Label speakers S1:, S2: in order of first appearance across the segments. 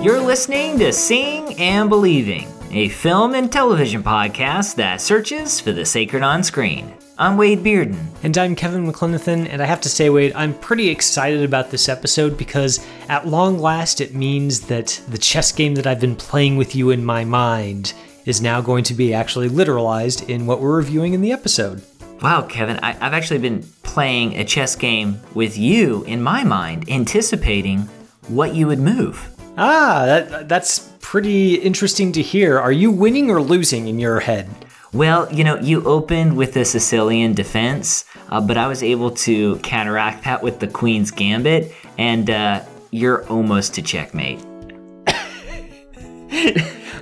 S1: You're listening to Seeing and Believing, a film and television podcast that searches for the sacred on screen. I'm Wade Bearden.
S2: And I'm Kevin McLenithan, and I have to say, Wade, I'm pretty excited about this episode because at long last it means that the chess game that I've been playing with you in my mind is now going to be actually literalized in what we're reviewing in the episode.
S1: Wow, Kevin, I, have actually been playing a chess game with you in my mind, anticipating what you would move.
S2: Ah, that, that's pretty interesting to hear. Are you winning or losing in your head?
S1: Well, you know, you opened with the Sicilian defense, uh, but I was able to counteract that with the Queen's Gambit, and uh, you're almost to checkmate.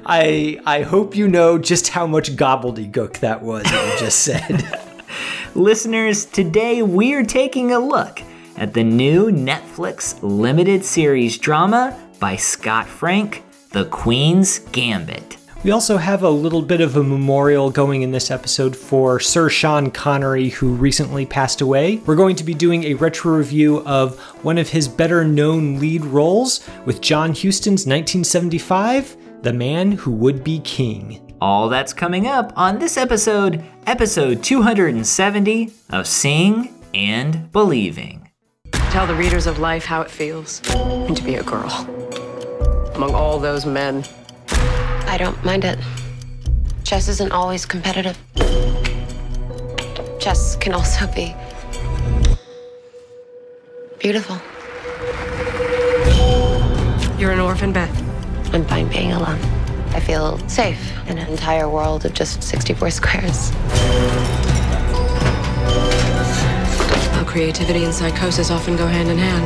S2: I I hope you know just how much gobbledygook that was that you just said.
S1: Listeners, today we're taking a look at the new Netflix limited series drama by Scott Frank, The Queen's Gambit.
S2: We also have a little bit of a memorial going in this episode for Sir Sean Connery, who recently passed away. We're going to be doing a retro review of one of his better known lead roles with John Huston's 1975, The Man Who Would Be King.
S1: All that's coming up on this episode, episode 270 of Seeing and Believing.
S3: Tell the readers of life how it feels to be a girl among all those men.
S4: I don't mind it. Chess isn't always competitive. Chess can also be beautiful.
S3: You're an orphan, Beth.
S4: I'm fine being alone. I feel safe in an entire world of just 64 squares.
S3: Creativity and psychosis often go hand in hand.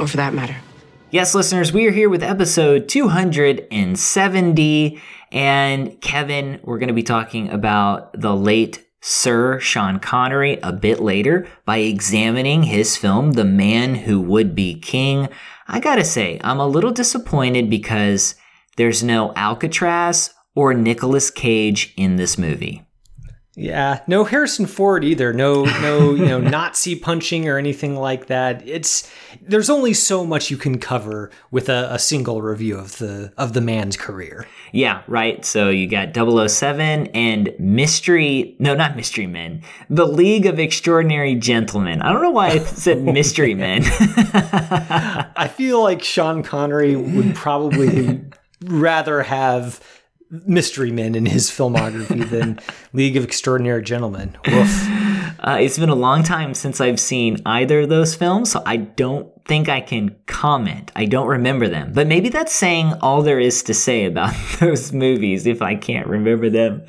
S3: Or for that matter.
S1: Yes, listeners, we are here with episode 270. And Kevin, we're going to be talking about the late Sir Sean Connery a bit later by examining his film, The Man Who Would Be King. I gotta say, I'm a little disappointed because there's no Alcatraz or Nicolas Cage in this movie.
S2: Yeah, no Harrison Ford either. No, no, you know, Nazi punching or anything like that. It's there's only so much you can cover with a, a, single review of the of the man's career.
S1: Yeah, right. So you got 007 and Mystery, no, not Mystery Men, The League of Extraordinary Gentlemen. I don't know why I said Mystery Men.
S2: I feel like Sean Connery would probably rather have mystery men in his filmography than League of Extraordinary Gentlemen.
S1: Uh, it's been a long time since I've seen either of those films, so I don't think I can comment. I don't remember them. But maybe that's saying all there is to say about those movies if I can't remember them.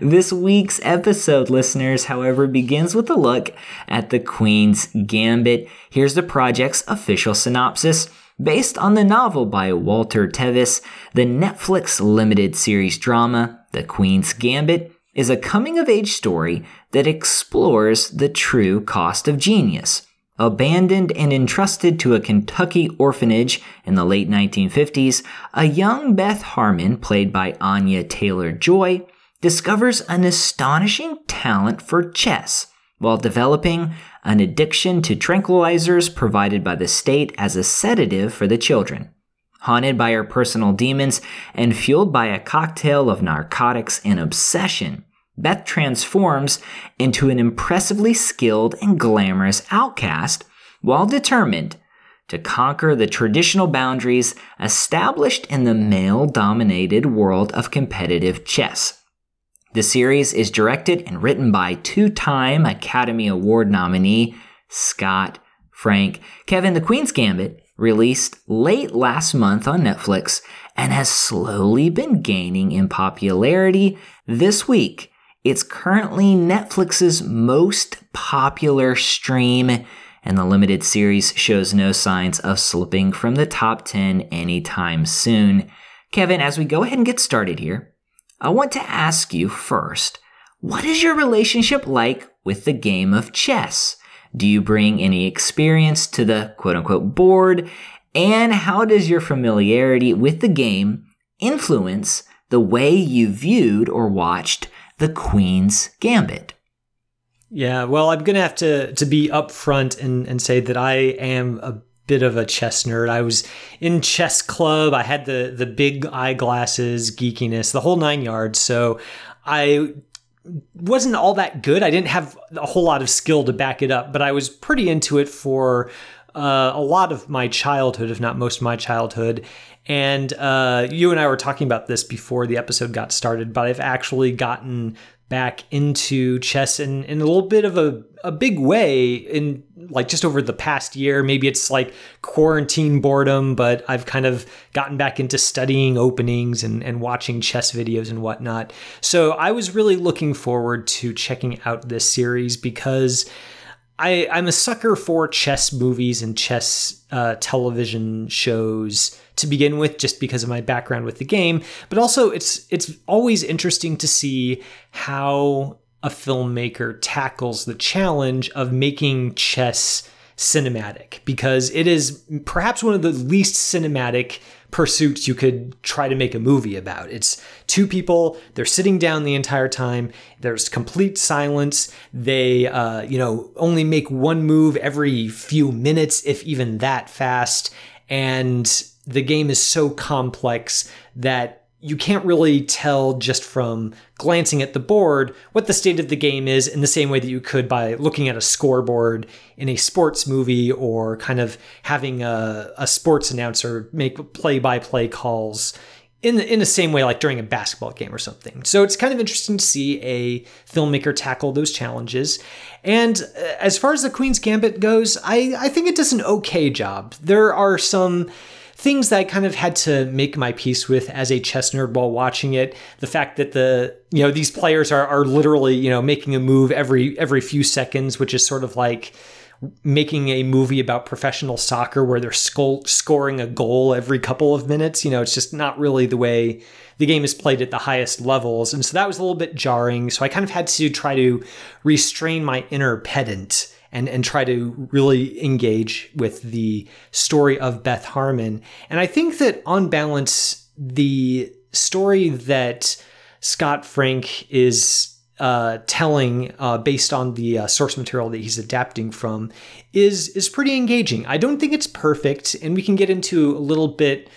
S1: This week's episode, listeners, however, begins with a look at the Queen's Gambit. Here's the project's official synopsis. Based on the novel by Walter Tevis, the Netflix limited series drama, The Queen's Gambit, is a coming of age story that explores the true cost of genius. Abandoned and entrusted to a Kentucky orphanage in the late 1950s, a young Beth Harmon, played by Anya Taylor Joy, discovers an astonishing talent for chess while developing an addiction to tranquilizers provided by the state as a sedative for the children. Haunted by her personal demons and fueled by a cocktail of narcotics and obsession, Beth transforms into an impressively skilled and glamorous outcast while determined to conquer the traditional boundaries established in the male dominated world of competitive chess. The series is directed and written by two time Academy Award nominee Scott Frank. Kevin, The Queen's Gambit released late last month on Netflix and has slowly been gaining in popularity. This week, it's currently Netflix's most popular stream, and the limited series shows no signs of slipping from the top 10 anytime soon. Kevin, as we go ahead and get started here, I want to ask you first what is your relationship like with the game of chess? Do you bring any experience to the quote unquote board? And how does your familiarity with the game influence the way you viewed or watched the Queen's Gambit?
S2: Yeah, well, I'm gonna have to to be upfront and and say that I am a bit of a chess nerd. I was in chess club. I had the the big eyeglasses, geekiness, the whole nine yards. So I wasn't all that good. I didn't have a whole lot of skill to back it up, but I was pretty into it for uh, a lot of my childhood, if not most of my childhood. And uh, you and I were talking about this before the episode got started, but I've actually gotten back into chess in, in a little bit of a, a big way in like just over the past year. Maybe it's like quarantine boredom, but I've kind of gotten back into studying openings and, and watching chess videos and whatnot. So I was really looking forward to checking out this series because I, I'm a sucker for chess movies and chess uh, television shows to begin with, just because of my background with the game. But also, it's it's always interesting to see how a filmmaker tackles the challenge of making chess cinematic, because it is perhaps one of the least cinematic pursuits you could try to make a movie about. It's two people, they're sitting down the entire time, there's complete silence. They, uh, you know, only make one move every few minutes, if even that fast. And the game is so complex that you can't really tell just from glancing at the board what the state of the game is in the same way that you could by looking at a scoreboard in a sports movie or kind of having a, a sports announcer make play by play calls in the, in the same way like during a basketball game or something. So it's kind of interesting to see a filmmaker tackle those challenges. And uh, as far as the Queen's Gambit goes, I, I think it does an okay job. There are some things that I kind of had to make my peace with as a chess nerd while watching it. The fact that the you know these players are are literally you know making a move every every few seconds, which is sort of like making a movie about professional soccer where they're sco- scoring a goal every couple of minutes. You know, it's just not really the way the game is played at the highest levels. And so that was a little bit jarring. So I kind of had to try to restrain my inner pedant and and try to really engage with the story of Beth Harmon. And I think that on balance, the story that Scott Frank is uh, telling uh, based on the uh, source material that he's adapting from is is pretty engaging. I don't think it's perfect, and we can get into a little bit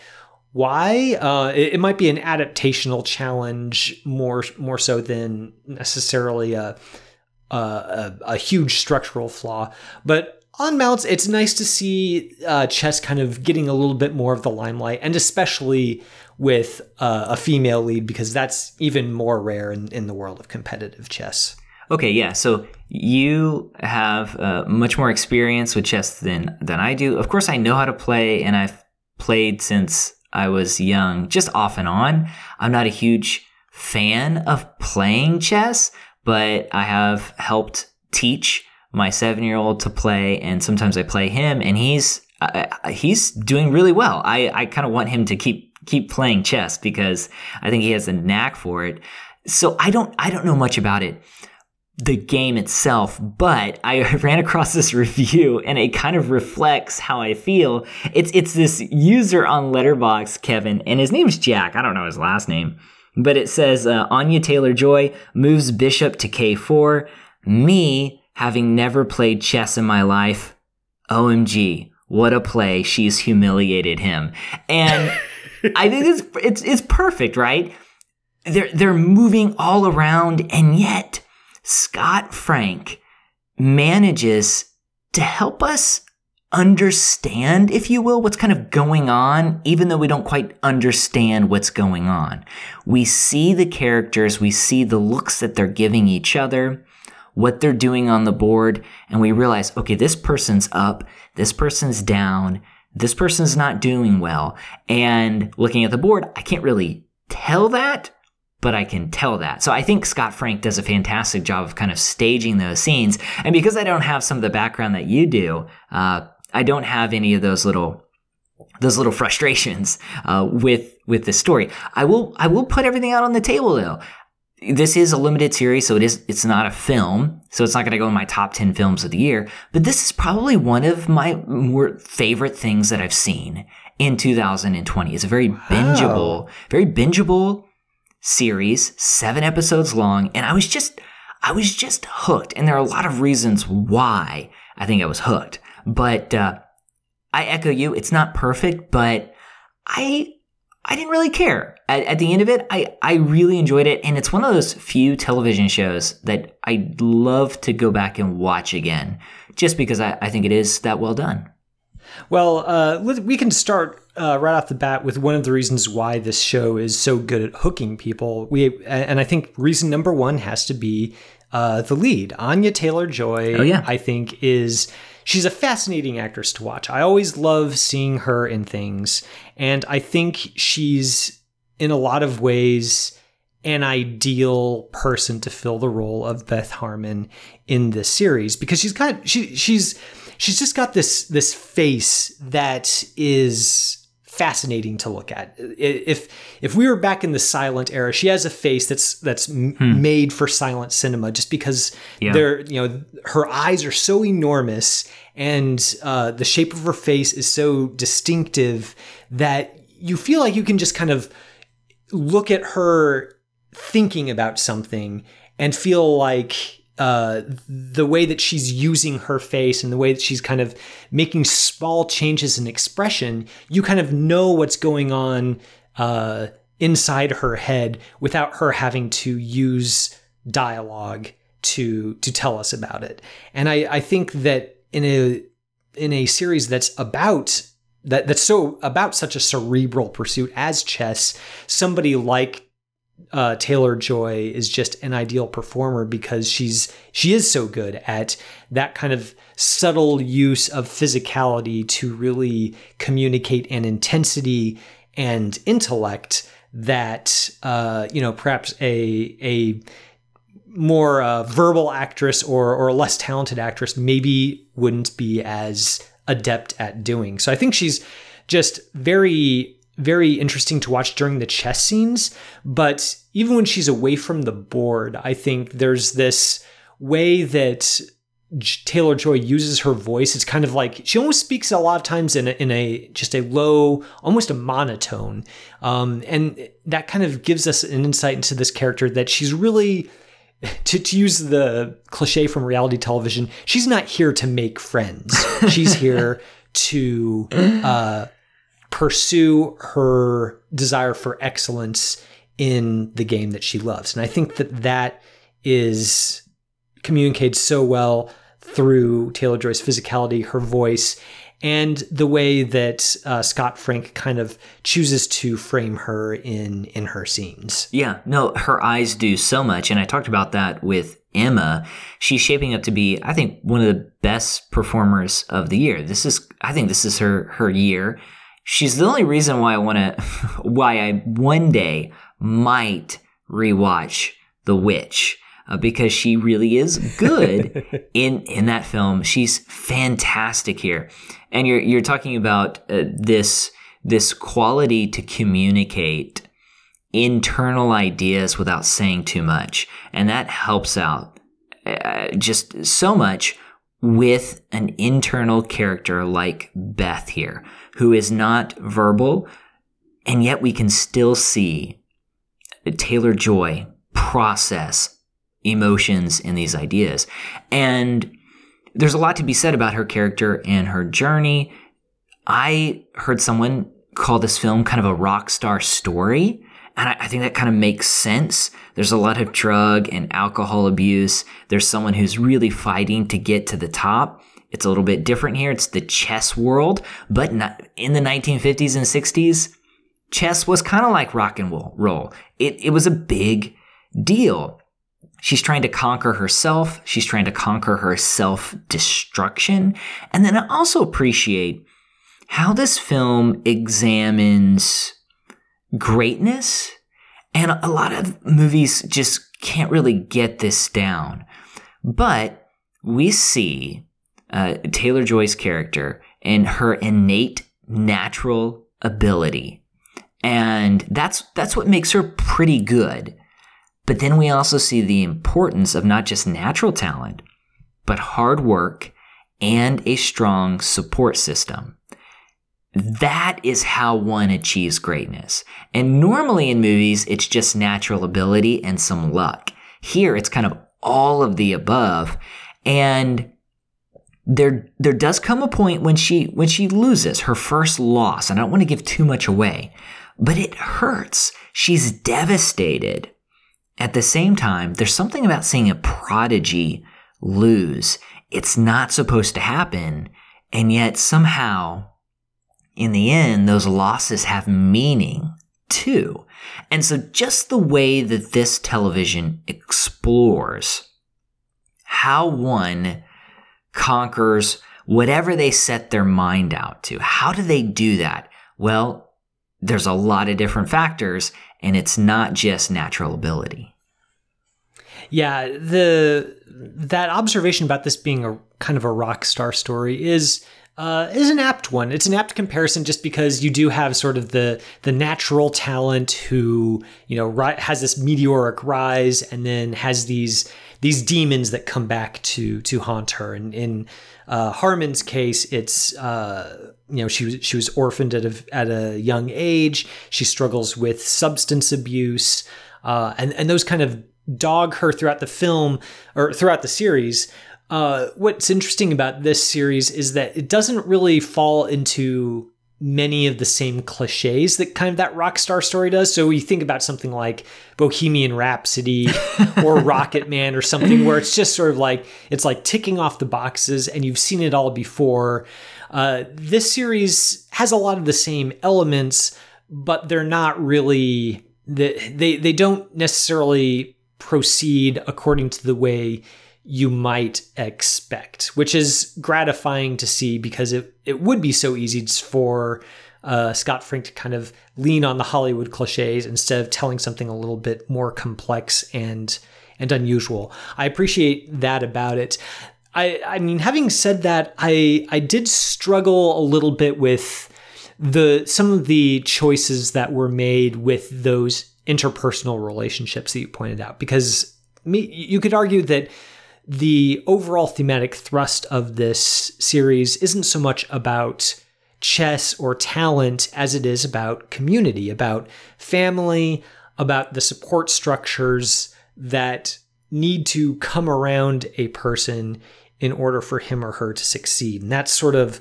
S2: why. Uh, it, it, might be an adaptational challenge more more so than necessarily a a, a, huge structural flaw. But on mounts, it's nice to see uh, chess kind of getting a little bit more of the limelight, and especially with uh, a female lead, because that's even more rare in, in the world of competitive chess.
S1: Okay, yeah. So you have uh, much more experience with chess than than I do. Of course, I know how to play, and I've played since I was young, just off and on. I'm not a huge fan of playing chess, but I have helped teach my seven year old to play, and sometimes I play him, and he's uh, he's doing really well. I, I kind of want him to keep keep playing chess because I think he has a knack for it. So I don't I don't know much about it the game itself, but I ran across this review and it kind of reflects how I feel. It's it's this user on Letterboxd, Kevin, and his name's Jack. I don't know his last name. But it says uh, Anya Taylor Joy moves bishop to k4. Me, having never played chess in my life, OMG, what a play. She's humiliated him. And I think it's, it's, it's perfect, right? They're, they're moving all around, and yet Scott Frank manages to help us understand, if you will, what's kind of going on, even though we don't quite understand what's going on. We see the characters, we see the looks that they're giving each other, what they're doing on the board, and we realize, okay, this person's up, this person's down, this person's not doing well. And looking at the board, I can't really tell that, but I can tell that. So I think Scott Frank does a fantastic job of kind of staging those scenes. And because I don't have some of the background that you do, uh, I don't have any of those little those little frustrations uh, with with the story. I will I will put everything out on the table though. This is a limited series, so it is it's not a film, so it's not going to go in my top ten films of the year. But this is probably one of my more favorite things that I've seen in 2020. It's a very wow. bingeable, very bingeable series, seven episodes long, and I was just I was just hooked. And there are a lot of reasons why I think I was hooked. But uh, I echo you. It's not perfect, but I I didn't really care. At, at, the end of it, I, I really enjoyed it. And it's one of those few television shows that I'd love to go back and watch again, just because I, I think it is that well done.
S2: Well, uh, we can start uh, right off the bat with one of the reasons why this show is so good at hooking people. We and I think reason number one has to be uh, the lead, Anya Taylor Joy.
S1: Oh yeah,
S2: I think is she's a fascinating actress to watch. I always love seeing her in things, and I think she's in a lot of ways an ideal person to fill the role of Beth Harmon in this series because she's got she she's she's just got this this face that is fascinating to look at. If if we were back in the silent era, she has a face that's that's hmm. made for silent cinema, just because yeah. they're you know her eyes are so enormous and uh, the shape of her face is so distinctive that you feel like you can just kind of look at her thinking about something and feel like uh, the way that she's using her face and the way that she's kind of making small changes in expression, you kind of know what's going on uh, inside her head without her having to use dialogue to to tell us about it. And I, I think that in a in a series that's about that that's so about such a cerebral pursuit as chess, somebody like uh, Taylor Joy is just an ideal performer because she's she is so good at that kind of subtle use of physicality to really communicate an intensity and intellect that uh, you know perhaps a a more uh, verbal actress or or a less talented actress maybe wouldn't be as adept at doing. So I think she's just very very interesting to watch during the chess scenes. But even when she's away from the board, I think there's this way that Taylor Joy uses her voice. It's kind of like she almost speaks a lot of times in a, in a just a low, almost a monotone, um, and that kind of gives us an insight into this character that she's really. To, to use the cliche from reality television, she's not here to make friends. She's here to uh, pursue her desire for excellence in the game that she loves. And I think that that is communicated so well through Taylor Joy's physicality, her voice, and the way that uh, Scott Frank kind of chooses to frame her in in her scenes.
S1: Yeah, no, her eyes do so much, and I talked about that with Emma. She's shaping up to be, I think, one of the best performers of the year. This is, I think, this is her her year. She's the only reason why I want to, why I one day might rewatch The Witch. Uh, because she really is good in in that film. She's fantastic here, and you're you're talking about uh, this this quality to communicate internal ideas without saying too much, and that helps out uh, just so much with an internal character like Beth here, who is not verbal, and yet we can still see Taylor Joy process emotions in these ideas. And there's a lot to be said about her character and her journey. I heard someone call this film kind of a rock star story. And I, I think that kind of makes sense. There's a lot of drug and alcohol abuse. There's someone who's really fighting to get to the top. It's a little bit different here. It's the chess world, but in the 1950s and 60s, chess was kind of like rock and roll. It, it was a big deal. She's trying to conquer herself. She's trying to conquer her self destruction. And then I also appreciate how this film examines greatness. And a lot of movies just can't really get this down. But we see uh, Taylor Joy's character and her innate natural ability. And that's, that's what makes her pretty good. But then we also see the importance of not just natural talent, but hard work and a strong support system. Mm-hmm. That is how one achieves greatness. And normally in movies, it's just natural ability and some luck. Here, it's kind of all of the above. And there there does come a point when she when she loses her first loss and i don't want to give too much away but it hurts she's devastated at the same time there's something about seeing a prodigy lose it's not supposed to happen and yet somehow in the end those losses have meaning too and so just the way that this television explores how one conquers whatever they set their mind out to. How do they do that? Well, there's a lot of different factors, and it's not just natural ability.
S2: Yeah, the that observation about this being a kind of a rock star story is uh, is an apt one. It's an apt comparison just because you do have sort of the the natural talent who you know ri- has this meteoric rise and then has these these demons that come back to to haunt her. And in uh, Harmon's case, it's uh, you know she was she was orphaned at a at a young age. She struggles with substance abuse, uh, and and those kind of dog her throughout the film or throughout the series. Uh, what's interesting about this series is that it doesn't really fall into many of the same cliches that kind of that rock star story does. So you think about something like Bohemian Rhapsody or Rocket Man or something where it's just sort of like it's like ticking off the boxes and you've seen it all before. Uh, this series has a lot of the same elements, but they're not really they they, they don't necessarily proceed according to the way you might expect, which is gratifying to see because it, it would be so easy for uh, Scott Frank to kind of lean on the Hollywood cliches instead of telling something a little bit more complex and and unusual. I appreciate that about it. I I mean, having said that, I I did struggle a little bit with the some of the choices that were made with those interpersonal relationships that you pointed out because me, you could argue that the overall thematic thrust of this series isn't so much about chess or talent as it is about community, about family, about the support structures that need to come around a person in order for him or her to succeed. And that's sort of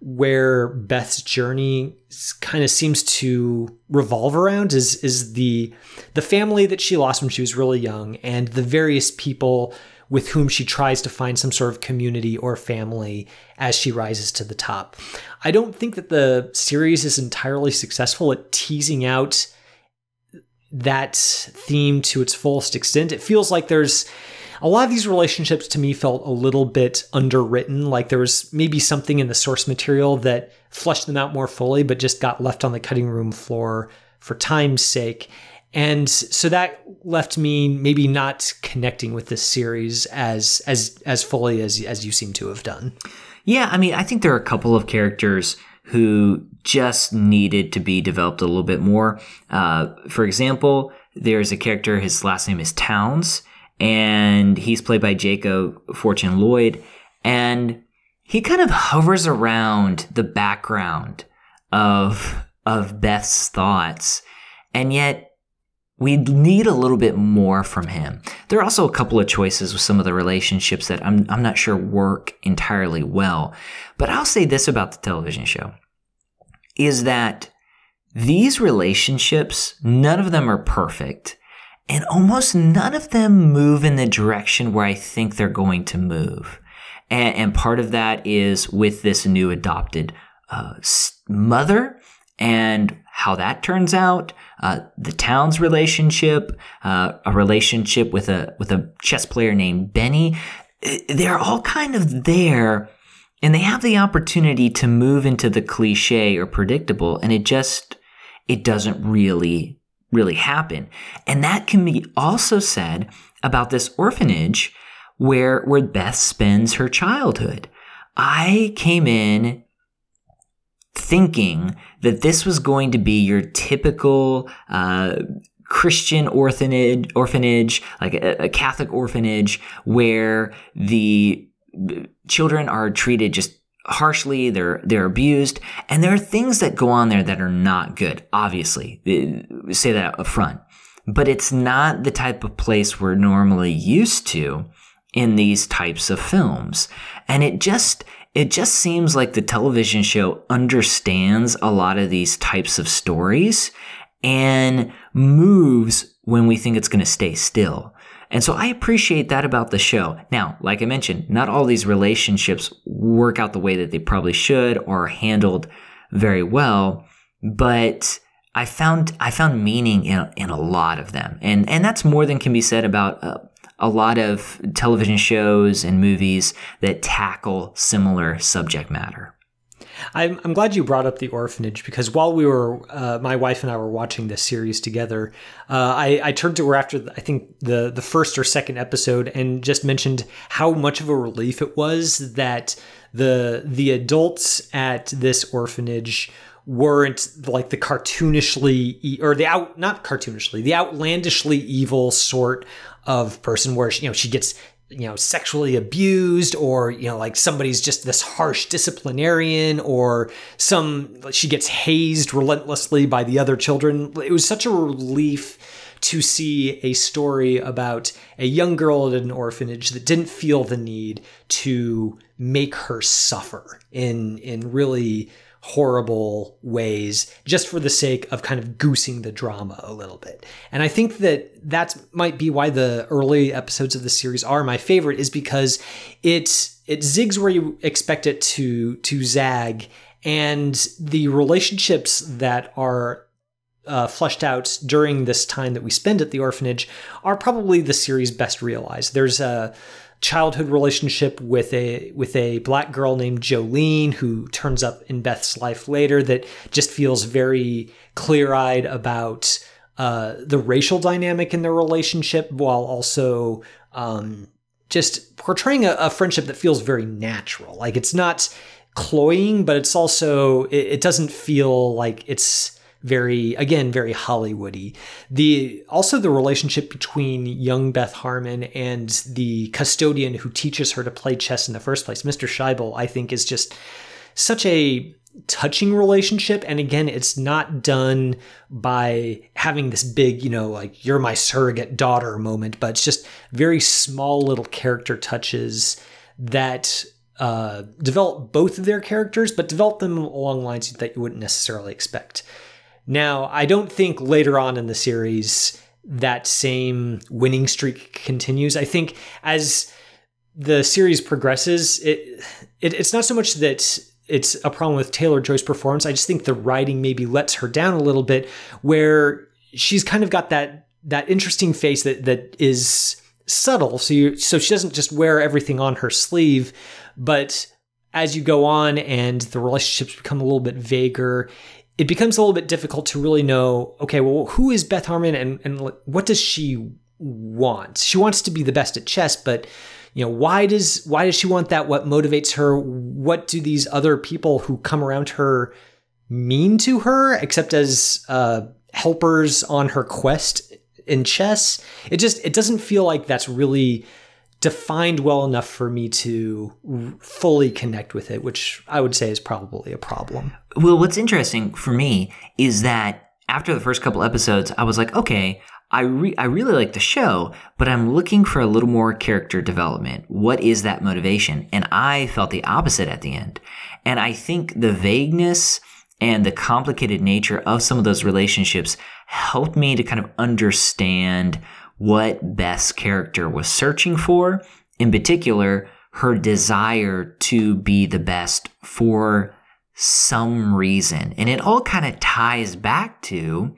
S2: where Beth's journey kind of seems to revolve around is is the the family that she lost when she was really young and the various people with whom she tries to find some sort of community or family as she rises to the top. I don't think that the series is entirely successful at teasing out that theme to its fullest extent. It feels like there's a lot of these relationships to me felt a little bit underwritten, like there was maybe something in the source material that fleshed them out more fully, but just got left on the cutting room floor for time's sake. And so that left me maybe not connecting with this series as as as fully as as you seem to have done.
S1: Yeah, I mean, I think there are a couple of characters who just needed to be developed a little bit more. Uh, for example, there's a character, his last name is Towns, and he's played by Jacob Fortune Lloyd, and he kind of hovers around the background of of Beth's thoughts, and yet we need a little bit more from him. There are also a couple of choices with some of the relationships that I'm, I'm not sure work entirely well. But I'll say this about the television show is that these relationships, none of them are perfect. And almost none of them move in the direction where I think they're going to move. And, and part of that is with this new adopted uh, mother and how that turns out uh, the Towns relationship, uh, a relationship with a with a chess player named Benny. Uh, they're all kind of there, and they have the opportunity to move into the cliche or predictable, and it just it doesn't really really happen. And that can be also said about this orphanage where where Beth spends her childhood. I came in thinking that this was going to be your typical uh, Christian orphanage, orphanage like a, a Catholic orphanage, where the children are treated just harshly they're they're abused and there are things that go on there that are not good obviously say that up front but it's not the type of place we're normally used to in these types of films. And it just, it just seems like the television show understands a lot of these types of stories and moves when we think it's going to stay still. And so I appreciate that about the show. Now, like I mentioned, not all these relationships work out the way that they probably should or are handled very well, but I found I found meaning in in a lot of them, and and that's more than can be said about uh, a lot of television shows and movies that tackle similar subject matter.
S2: I'm, I'm glad you brought up the orphanage because while we were, uh, my wife and I were watching this series together, uh, I, I turned to her after I think the the first or second episode and just mentioned how much of a relief it was that the the adults at this orphanage weren't like the cartoonishly or the out not cartoonishly the outlandishly evil sort of person where you know she gets you know sexually abused or you know like somebody's just this harsh disciplinarian or some she gets hazed relentlessly by the other children. It was such a relief to see a story about a young girl at an orphanage that didn't feel the need to make her suffer in in really horrible ways just for the sake of kind of goosing the drama a little bit. And I think that that might be why the early episodes of the series are my favorite is because it it zigs where you expect it to to zag and the relationships that are uh, fleshed out during this time that we spend at the orphanage are probably the series best realized. There's a childhood relationship with a with a black girl named Jolene who turns up in Beth's life later that just feels very clear-eyed about uh, the racial dynamic in their relationship while also um, just portraying a, a, friendship that feels very natural. Like it's not cloying, but it's also it, it doesn't feel like it's very again very hollywoody. The also the relationship between young beth harmon and the custodian who teaches her to play chess in the first place mr Shaibel i think is just such a touching relationship. And again it's not done by having this big you know like you're my surrogate daughter moment but it's just very small little character touches that uh, develop both of their characters but develop them along lines that you wouldn't necessarily expect now, I don't think later on in the series that same winning streak continues. I think as the series progresses, it, it it's not so much that it's a problem with Taylor Joy's performance. I just think the writing maybe lets her down a little bit, where she's kind of got that that interesting face that that is subtle. So you so she doesn't just wear everything on her sleeve, but as you go on and the relationships become a little bit vaguer, it becomes a little bit difficult to really know okay well who is beth harmon and, and what does she want? She wants to be the best at chess but you know why does why does she want that? What motivates her? What do these other people who come around her mean to her except as uh, helpers on her quest in chess? It just it doesn't feel like that's really defined well enough for me to fully connect with it, which I would say is probably a problem.
S1: Well, what's interesting for me is that after the first couple episodes, I was like, okay, I re- I really like the show, but I'm looking for a little more character development. What is that motivation? And I felt the opposite at the end. And I think the vagueness and the complicated nature of some of those relationships helped me to kind of understand what Beth's character was searching for, in particular, her desire to be the best for some reason. And it all kind of ties back to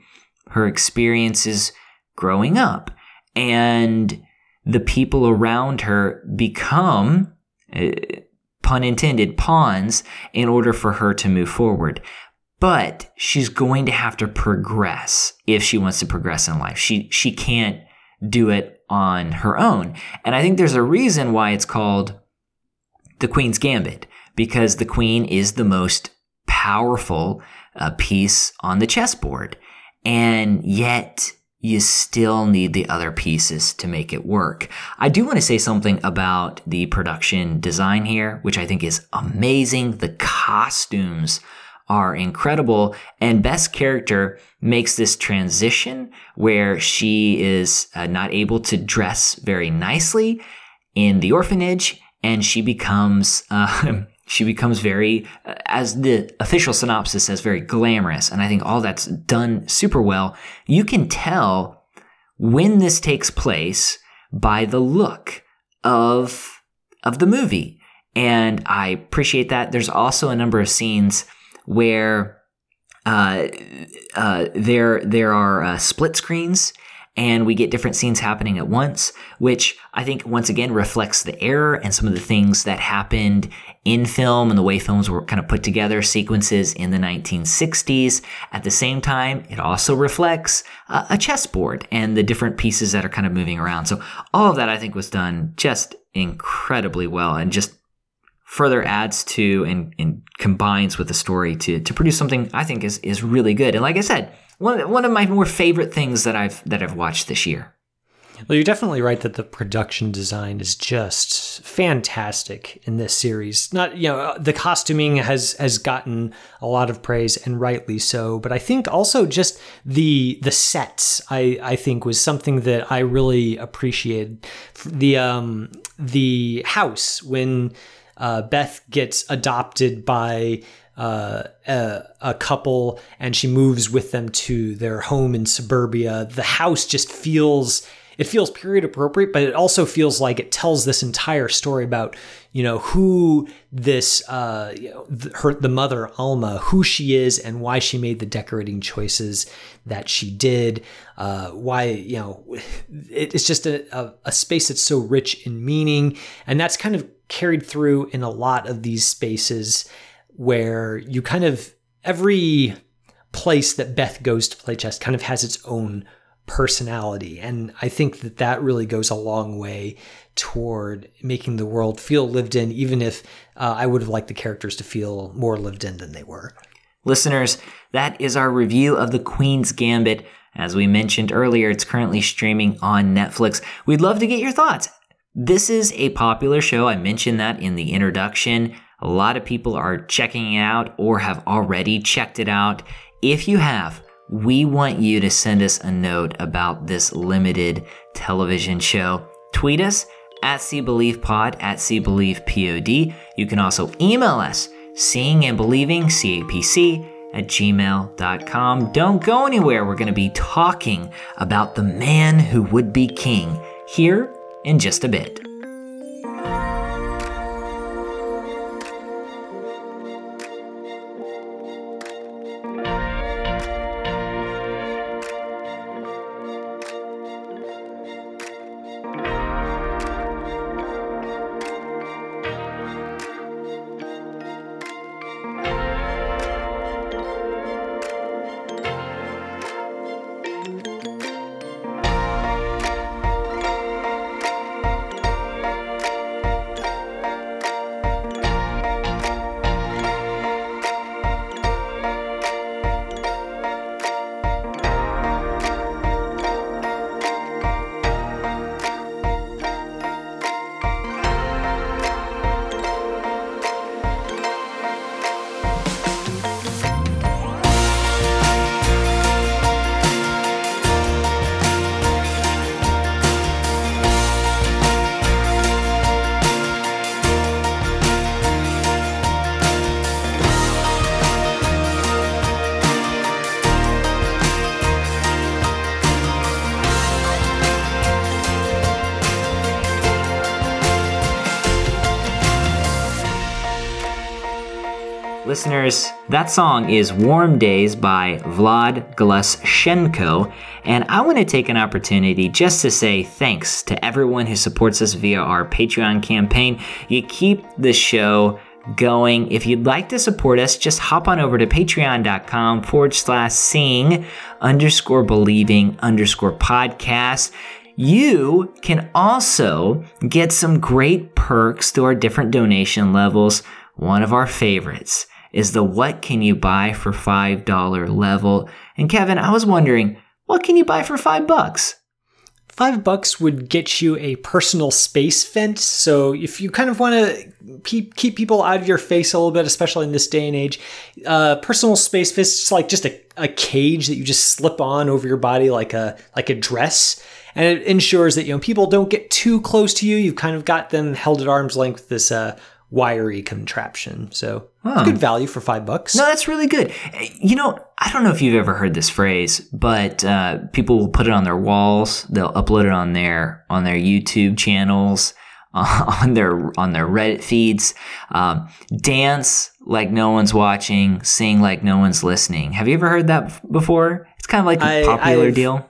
S1: her experiences growing up. And the people around her become, uh, pun intended, pawns in order for her to move forward. But she's going to have to progress if she wants to progress in life. She, she can't do it on her own. And I think there's a reason why it's called the Queen's Gambit, because the Queen is the most powerful uh, piece on the chessboard. And yet, you still need the other pieces to make it work. I do want to say something about the production design here, which I think is amazing. The costumes are incredible. And Beth's character makes this transition where she is uh, not able to dress very nicely in the orphanage and she becomes uh, she becomes very uh, as the official synopsis says very glamorous and i think all that's done super well you can tell when this takes place by the look of of the movie and i appreciate that there's also a number of scenes where uh, uh, there there are uh, split screens and we get different scenes happening at once, which I think once again reflects the error and some of the things that happened in film and the way films were kind of put together, sequences in the 1960s. At the same time, it also reflects a chessboard and the different pieces that are kind of moving around. So all of that I think was done just incredibly well and just further adds to and, and combines with the story to, to produce something I think is, is really good. And like I said, one, one of my more favorite things that I've that I've watched this year.
S2: Well, you're definitely right that the production design is just fantastic in this series. Not, you know, the costuming has has gotten a lot of praise and rightly so, but I think also just the the sets I I think was something that I really appreciated. The um the house when uh, Beth gets adopted by uh, a, a, couple and she moves with them to their home in suburbia. The house just feels it feels period appropriate, but it also feels like it tells this entire story about you know who this uh, you know, the, her the mother Alma, who she is, and why she made the decorating choices that she did. Uh, why you know it, it's just a, a, a space that's so rich in meaning, and that's kind of carried through in a lot of these spaces where you kind of every place that Beth goes to play chess kind of has its own personality. And I think that that really goes a long way toward making the world feel lived in, even if uh, I would have liked the characters to feel more lived in than they were.
S1: Listeners, that is our review of The Queen's Gambit. As we mentioned earlier, it's currently streaming on Netflix. We'd love to get your thoughts. This is a popular show. I mentioned that in the introduction. A lot of people are checking it out or have already checked it out. If you have, we want you to send us a note about this limited television show. Tweet us at SeeBelievePod at SeeBelievePod. You can also email us, seeing and believing, CAPC, at gmail.com. Don't go anywhere. We're going to be talking about the man who would be king here in just a bit. Listeners, that song is Warm Days by Vlad Gluschenko. And I want to take an opportunity just to say thanks to everyone who supports us via our Patreon campaign. You keep the show going. If you'd like to support us, just hop on over to patreon.com forward slash seeing underscore believing underscore podcast. You can also get some great perks through our different donation levels. One of our favorites is the what can you buy for $5 level. And Kevin, I was wondering, what can you buy for 5 bucks?
S2: five bucks would get you a personal space fence. So if you kind of want to keep keep people out of your face a little bit, especially in this day and age, uh, personal space fence is like just a, a cage that you just slip on over your body like a like a dress. And it ensures that you know people don't get too close to you. You've kind of got them held at arm's length this uh, wiry contraption. So it's good value for five bucks.
S1: No, that's really good. You know, I don't know if you've ever heard this phrase, but uh, people will put it on their walls. They'll upload it on their on their YouTube channels, uh, on their on their Reddit feeds. Um, dance like no one's watching, sing like no one's listening. Have you ever heard that before? It's kind of like a
S2: I-
S1: popular
S2: I've-
S1: deal.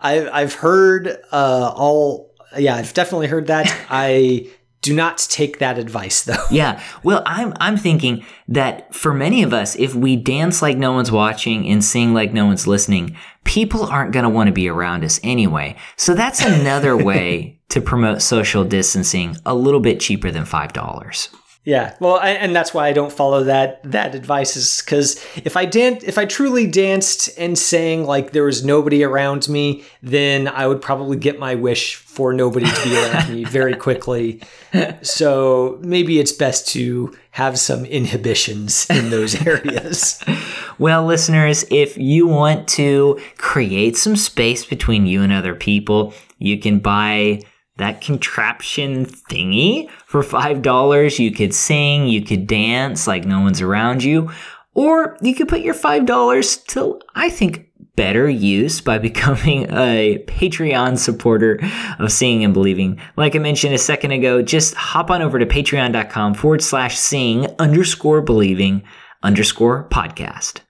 S2: I've I've heard uh, all. Yeah, I've definitely heard that. I do not take that advice though.
S1: Yeah. Well, I'm I'm thinking that for many of us, if we dance like no one's watching and sing like no one's listening, people aren't going to want to be around us anyway. So that's another way to promote social distancing a little bit cheaper than $5.
S2: Yeah, well, I, and that's why I don't follow that that advice is because if I dan- if I truly danced and sang like there was nobody around me, then I would probably get my wish for nobody to be around me very quickly. So maybe it's best to have some inhibitions in those areas.
S1: Well, listeners, if you want to create some space between you and other people, you can buy that contraption thingy for $5. You could sing, you could dance like no one's around you, or you could put your $5 to, I think, better use by becoming a Patreon supporter of Seeing and Believing. Like I mentioned a second ago, just hop on over to patreon.com forward slash seeing underscore believing underscore podcast.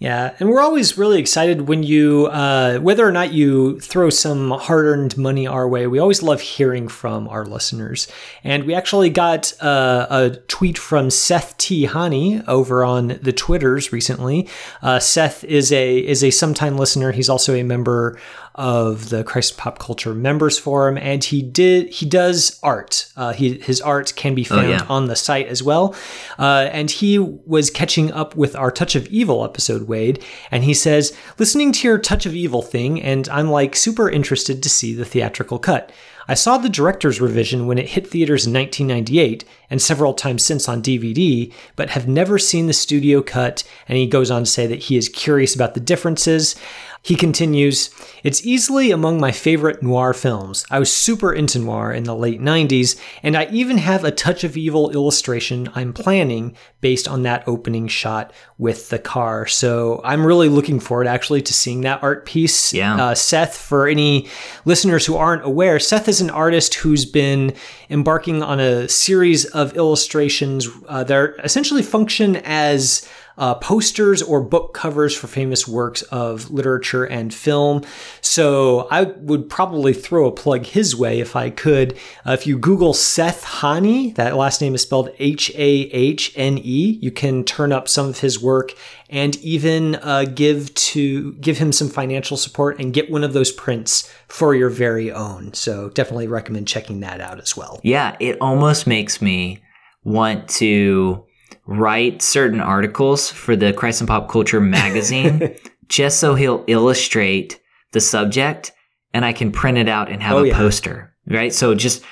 S2: Yeah, and we're always really excited when you, uh, whether or not you throw some hard earned money our way, we always love hearing from our listeners. And we actually got uh, a tweet from Seth T. Hahne over on the Twitters recently. Uh, Seth is a is a sometime listener. He's also a member of the Christ Pop Culture Members Forum, and he did he does art. Uh, he, his art can be found
S1: yeah.
S2: on the site as well. Uh, and he was catching up with our Touch of Evil episode, Wade, and he says, listening to your Touch of Evil thing, and I'm like super interested to see the theatrical cut. I saw the director's revision when it hit theaters in 1998 and several times since on DVD, but have never seen the studio cut. And he goes on to say that he is curious about the differences. He continues, It's easily among my favorite noir films. I was super into noir in the late 90s, and I even have a touch of evil illustration I'm planning based on that opening shot with the car. So I'm really looking forward actually to seeing that art piece.
S1: Yeah.
S2: Uh, Seth, for any listeners who aren't aware, Seth is an artist who's been embarking on a series of illustrations uh, that essentially function as uh, posters or book covers for famous works of literature and film. So I would probably throw a plug his way if I could. Uh, if you Google Seth Hahne, that last name is spelled H A H N E, you can turn up some of his work and even uh, give to give him some financial support and get one of those prints for your very own. So definitely recommend checking that out as well.
S1: Yeah, it almost makes me want to write certain articles for the Christ and Pop Culture magazine just so he'll illustrate the subject and I can print it out and have
S2: Oh,
S1: a
S2: yeah.
S1: poster, right? So just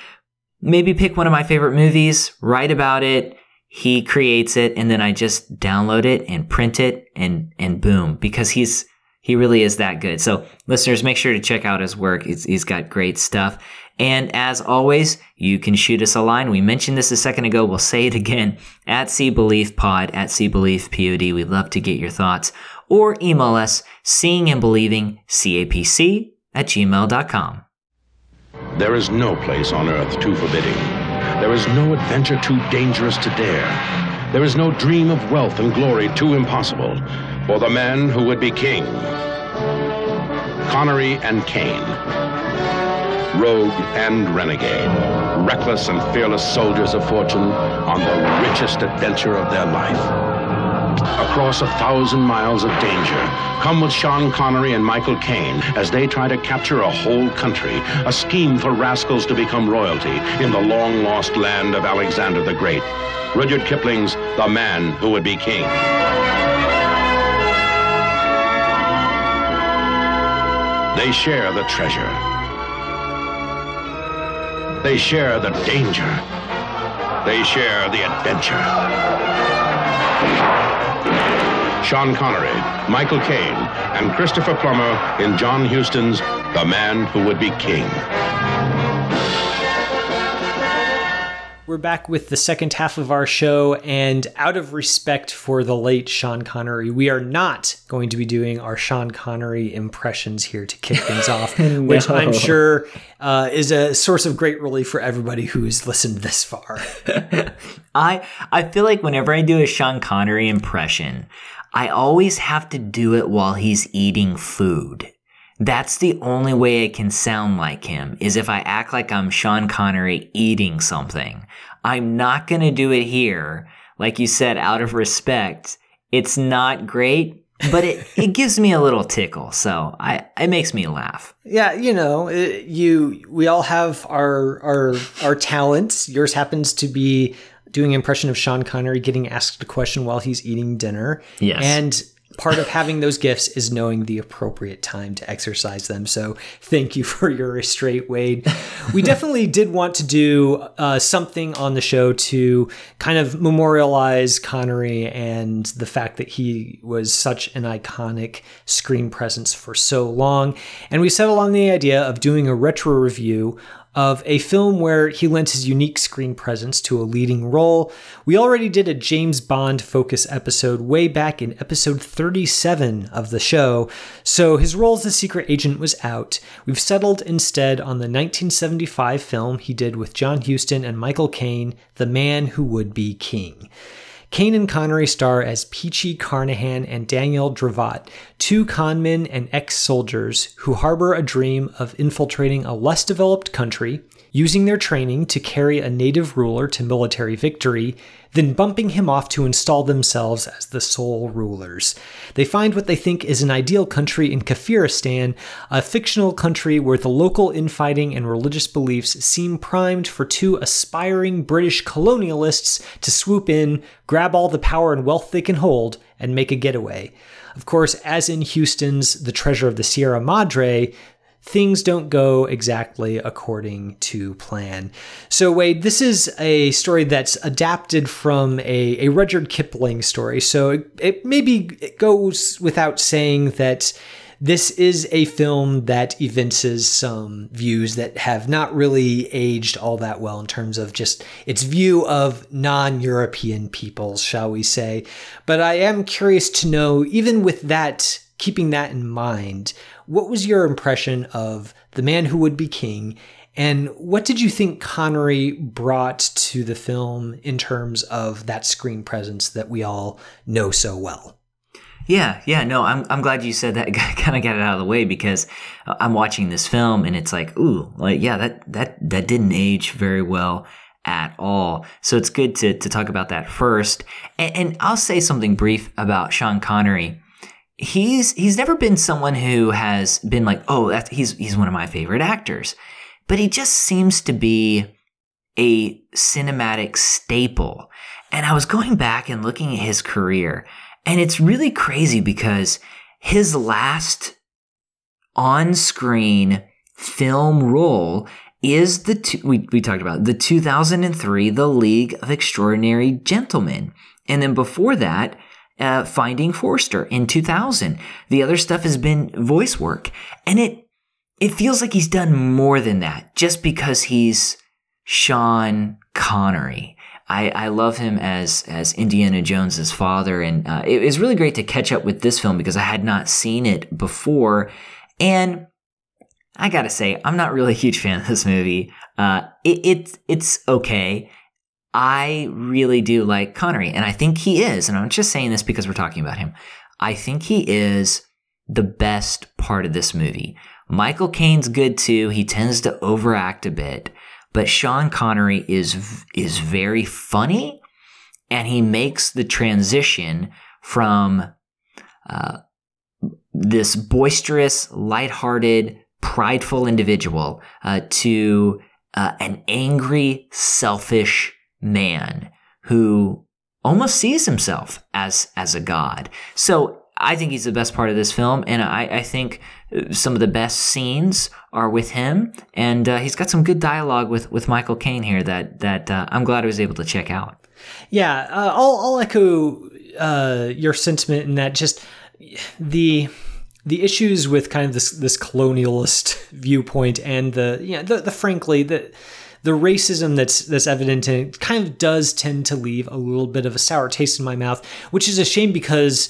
S1: maybe pick one of my favorite movies, write about it, he creates it and then I just download it and print it and and boom because he's he really is that good. So listeners, make sure to check out his work. He's, he's got great stuff. And as always, you can shoot us a line. We mentioned this a second ago. We'll say it again at C Belief Pod, at C Belief Pod. We'd love to get your thoughts or email us seeing and believing CAPC at gmail.com.
S5: There is no place on earth too forbidding. There is no adventure too dangerous to dare. There is no dream of wealth and glory too impossible for the man who would be king. Connery and Caine. Rogue and renegade. Reckless and fearless soldiers of fortune on the richest adventure of their life. Across a thousand miles of danger, come with Sean Connery and Michael Caine as they try to capture a whole country, a scheme for rascals to become royalty in the long lost land of Alexander the Great. Rudyard Kipling's The Man Who Would Be King. They share the treasure. They share the danger. They share the adventure. Sean Connery, Michael Caine, and Christopher Plummer in John Huston's The Man Who Would Be King.
S2: We're back with the second half of our show, and out of respect for the late Sean Connery, we are not going to be doing our Sean Connery impressions here to kick things off, which I'm sure uh, is a source of great relief for everybody who's listened this far.
S1: I I feel like whenever I do a Sean Connery impression, I always have to do it while he's eating food. That's the only way it can sound like him is if I act like I'm Sean Connery eating something. I'm not going to do it here. Like you said, out of respect. It's not great, but it, it gives me a little tickle. So I, it makes me laugh.
S2: Yeah, you know, it, you we all have our our our talents. Yours happens to be doing impression of Sean Connery getting asked a question while he's eating dinner.
S1: Yes.
S2: And part of having those gifts is knowing the appropriate time to exercise them. So thank you for your restraint, Wade. We definitely did want to do uh, something on the show to kind of memorialize Connery and the fact that he was such an iconic screen presence for so long. And we settled on the idea of doing a retro review of a film where he lent his unique screen presence to a leading role. We already did a James Bond focus episode way back in episode 37 of the show, so his role as the secret agent was out. We've settled instead on the 1975 film he did with John Huston and Michael Caine, The Man Who Would Be King. Caine and Connery star as Peachy Carnahan and Daniel Dravot, two conmen and ex soldiers who harbor a dream of infiltrating a less developed country, using their training to carry a native ruler to military victory, then bumping him off to install themselves as the sole rulers. They find what they think is an ideal country in Kafiristan, a fictional country where the local infighting and religious beliefs seem primed for two aspiring British colonialists to swoop in, grab all the power and wealth they can hold, and make a getaway. Of course, as in Huston's The Treasure of the Sierra Madre, things don't go exactly according to plan. So, Wade, this is a story that's adapted from a, a Rudyard Kipling story. So, it, it maybe it goes without saying that this is a film that evinces some views that have not really aged all that well in terms of just its view of non European peoples, shall we say. But I am curious to know, even with that, keeping that in mind, what was your impression of The Man Who Would Be King? And what did you think Connery brought to the film in terms of that screen presence that we all know so well?
S1: Yeah, yeah, no, I'm I'm glad you said that. kind of got it out of the way because I'm watching this film and it's like, ooh, like yeah, that that that didn't age very well at all. So it's good to to talk about that first. And, and I'll say something brief about Sean Connery he's he's never been someone who has been like, oh, that's, he's he's one of my favorite actors, but he just seems to be a cinematic staple. And I was going back and looking at his career, and it's really crazy because his last on-screen film role is the two, we, we talked about the 2003 The League of Extraordinary Gentlemen. And then before that, uh, Finding Forrester in 2000. The other stuff has been voice work. And it, it feels like he's done more than that just because he's Sean Connery. I, I love him as as Indiana Jones's father, and uh, it was really great to catch up with this film because I had not seen it before, and I gotta say I'm not really a huge fan of this movie. Uh, it, it it's okay. I really do like Connery, and I think he is, and I'm just saying this because we're talking about him. I think he is the best part of this movie. Michael Caine's good too. He tends to overact a bit, but Sean Connery is is very funny, and he makes the transition from uh, this boisterous, lighthearted, prideful individual uh, to uh, an angry, selfish man who almost sees himself as as a god. So I think he's the best part of this film, and I, I think some of the best scenes are with him, and uh, he's got some good dialogue with with Michael Caine here that that uh, I'm glad I was able to check out.
S2: Yeah, uh, I'll, I'll echo uh, your sentiment in that just the the issues with kind of this this colonialist viewpoint and the you know, the, the frankly the the racism that's that's evident and it kind of does tend to leave a little bit of a sour taste in my mouth, which is a shame because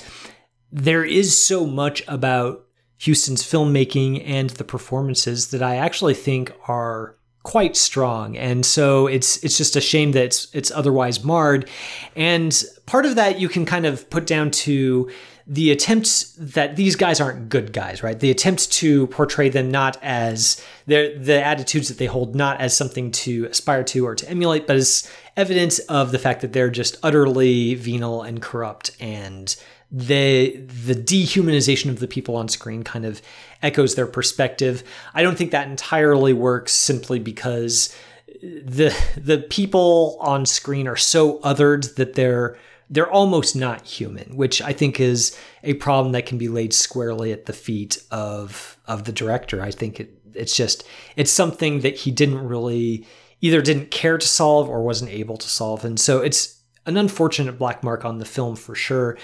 S2: there is so much about Huston's filmmaking and the performances that I actually think are quite strong. And so it's it's just a shame that it's it's otherwise marred. And part of that you can kind of put down to the attempts that these guys aren't good guys, right? The attempts to portray them not as their the attitudes that they hold not as something to aspire to or to emulate, but as evidence of the fact that they're just utterly venal and corrupt and the the dehumanization of the people on screen kind of echoes their perspective. I don't think that entirely works simply because the the people on screen are so othered that they're they're almost not human, which I think is a problem that can be laid squarely at the feet of of the director. I think it, it's just it's something that he didn't really either didn't care to solve or wasn't able to solve, and so it's an unfortunate black mark on the film for sure.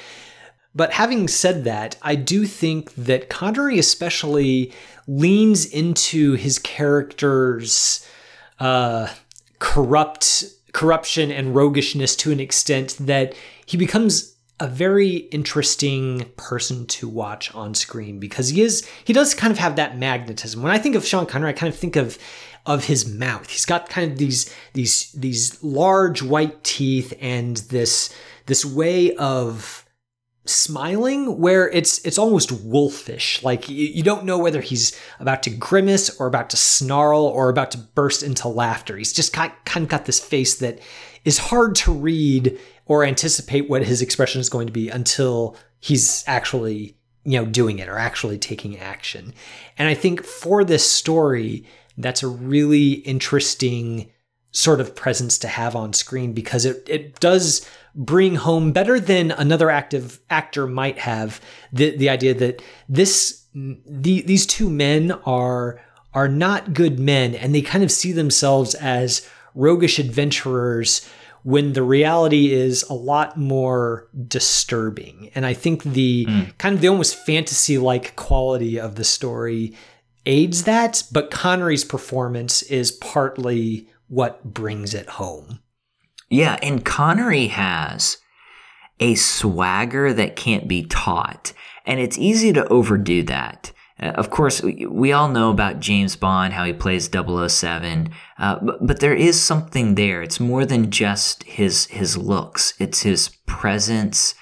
S2: But having said that, I do think that Connery especially leans into his character's uh, corrupt corruption and roguishness to an extent that he becomes a very interesting person to watch on screen because he is he does kind of have that magnetism. When I think of Sean Connery, I kind of think of of his mouth. He's got kind of these these these large white teeth and this this way of smiling where it's it's almost wolfish. Like you, you, don't know whether he's about to grimace or about to snarl or about to burst into laughter. He's just kind, kind of got this face that is hard to read or anticipate what his expression is going to be until he's actually you know doing it or actually taking action. And i think for this story that's a really interesting sort of presence to have on screen because it it does bring home better than another active actor might have the the idea that this the, these two men are are not good men and they kind of see themselves as roguish adventurers when the reality is a lot more disturbing and i think the mm. kind of the almost fantasy like quality of the story aids that but connery's performance is partly what brings it home
S1: yeah, and Connery has a swagger that can't be taught, and it's easy to overdo that. Uh, of course, we all know about James Bond, how he plays 007, uh, but, but there is something there. It's more than just his his looks. It's his presence.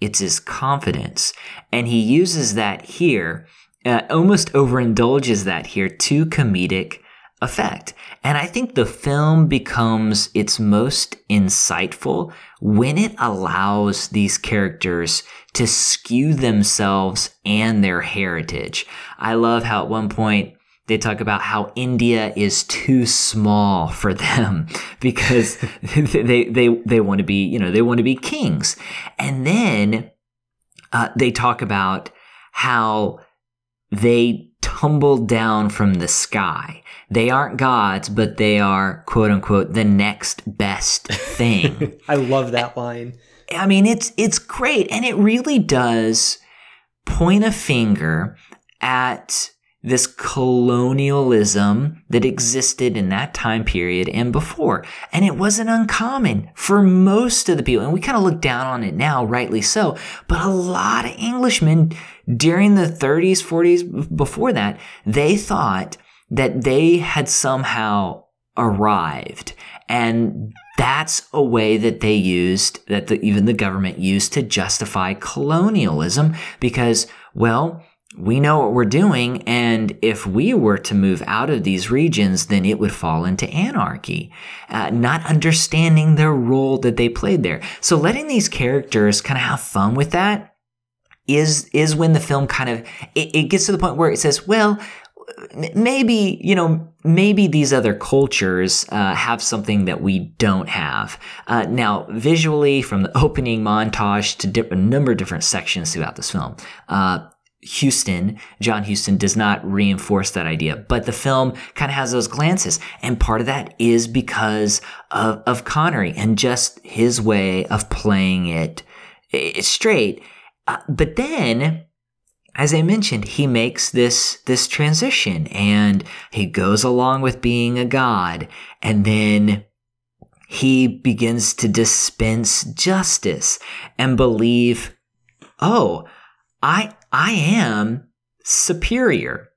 S1: It's his confidence, and he uses that here. Uh, almost overindulges that here to comedic effect. And I think the film becomes its most insightful when it allows these characters to skew themselves and their heritage. I love how at one point they talk about how India is too small for them because they they they want to be you know they want to be kings, and then uh, they talk about how they tumbled down from the sky they aren't gods, but they are quote unquote the next best thing.
S2: I love that line.
S1: I mean, it's it's great, and it really does point a finger at this colonialism that existed in that time period and before. And it wasn't uncommon for most of the people. And we kind of look down on it now, rightly so. But a lot of Englishmen during the 30s, 40s, before that, they thought that they had somehow arrived. And that's a way that they used, that the, even the government used to justify colonialism because, well, we know what we're doing, and if we were to move out of these regions, then it would fall into anarchy, uh, not understanding their role that they played there. So letting these characters kind of have fun with that is is when the film kind of it, it gets to the point where it says, well, maybe you know maybe these other cultures uh, have something that we don't have uh, now visually from the opening montage to a number of different sections throughout this film uh, Huston, John Huston does not reinforce that idea, but the film kind of has those glances. And part of that is because of, of Connery and just his way of playing it, it straight. Uh, but then, as I mentioned, he makes this, this transition and he goes along with being a god. And then he begins to dispense justice and believe, oh, I, I am superior.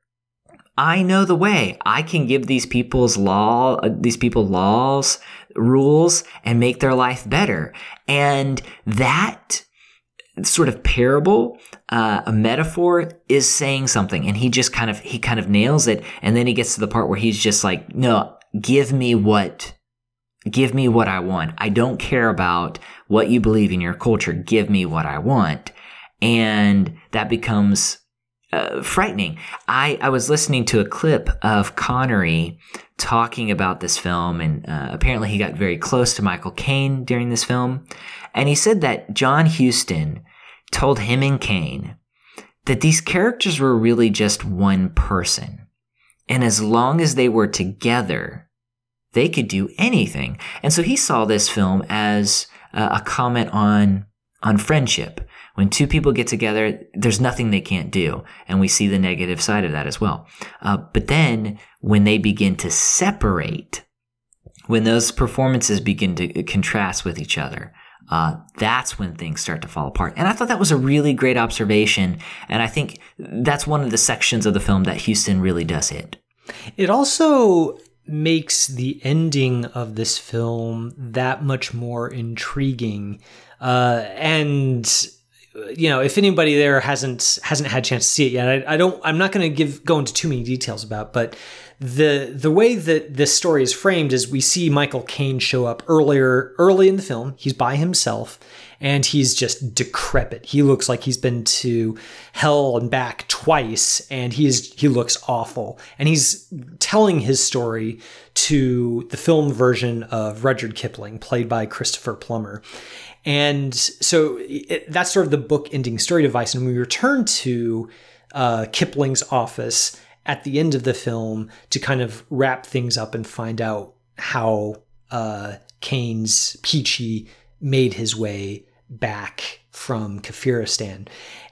S1: I know the way. I can give these people's law, these people laws, rules, and make their life better. And that sort of parable, uh, a metaphor is saying something. And he just kind of, he kind of nails it. And then he gets to the part where he's just like, no, give me what, give me what I want. I don't care about what you believe in your culture. Give me what I want and that becomes uh, frightening. I, I was listening to a clip of Connery talking about this film, and uh, apparently he got very close to Michael Caine during this film. And he said that John Huston told him and Caine that these characters were really just one person. And as long as they were together, they could do anything. And so he saw this film as uh, a comment on, on friendship when two people get together, there's nothing they can't do. And we see the negative side of that as well. Uh, but then when they begin to separate, when those performances begin to contrast with each other, uh, that's when things start to fall apart. And I thought that was a really great observation. And I think that's one of the sections of the film that Huston really does hit.
S2: It also makes the ending of this film that much more intriguing. Uh, and you know, if anybody there hasn't hasn't had a chance to see it yet, I, I don't. I'm not going to give go into too many details about, but the the way that this story is framed is we see Michael Caine show up earlier early in the film. He's by himself and he's just decrepit. He looks like he's been to hell and back twice and he's he looks awful. And he's telling his story to the film version of Rudyard Kipling played by Christopher Plummer. And so it, that's sort of the book ending story device. And we return to uh, Kipling's office at the end of the film to kind of wrap things up and find out how uh, Caine's Peachy made his way back from Kafiristan.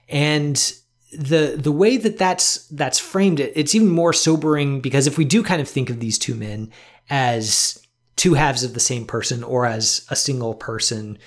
S2: And the the way that that's that's framed it, it's even more sobering because if we do kind of think of these two men as two halves of the same person or as a single person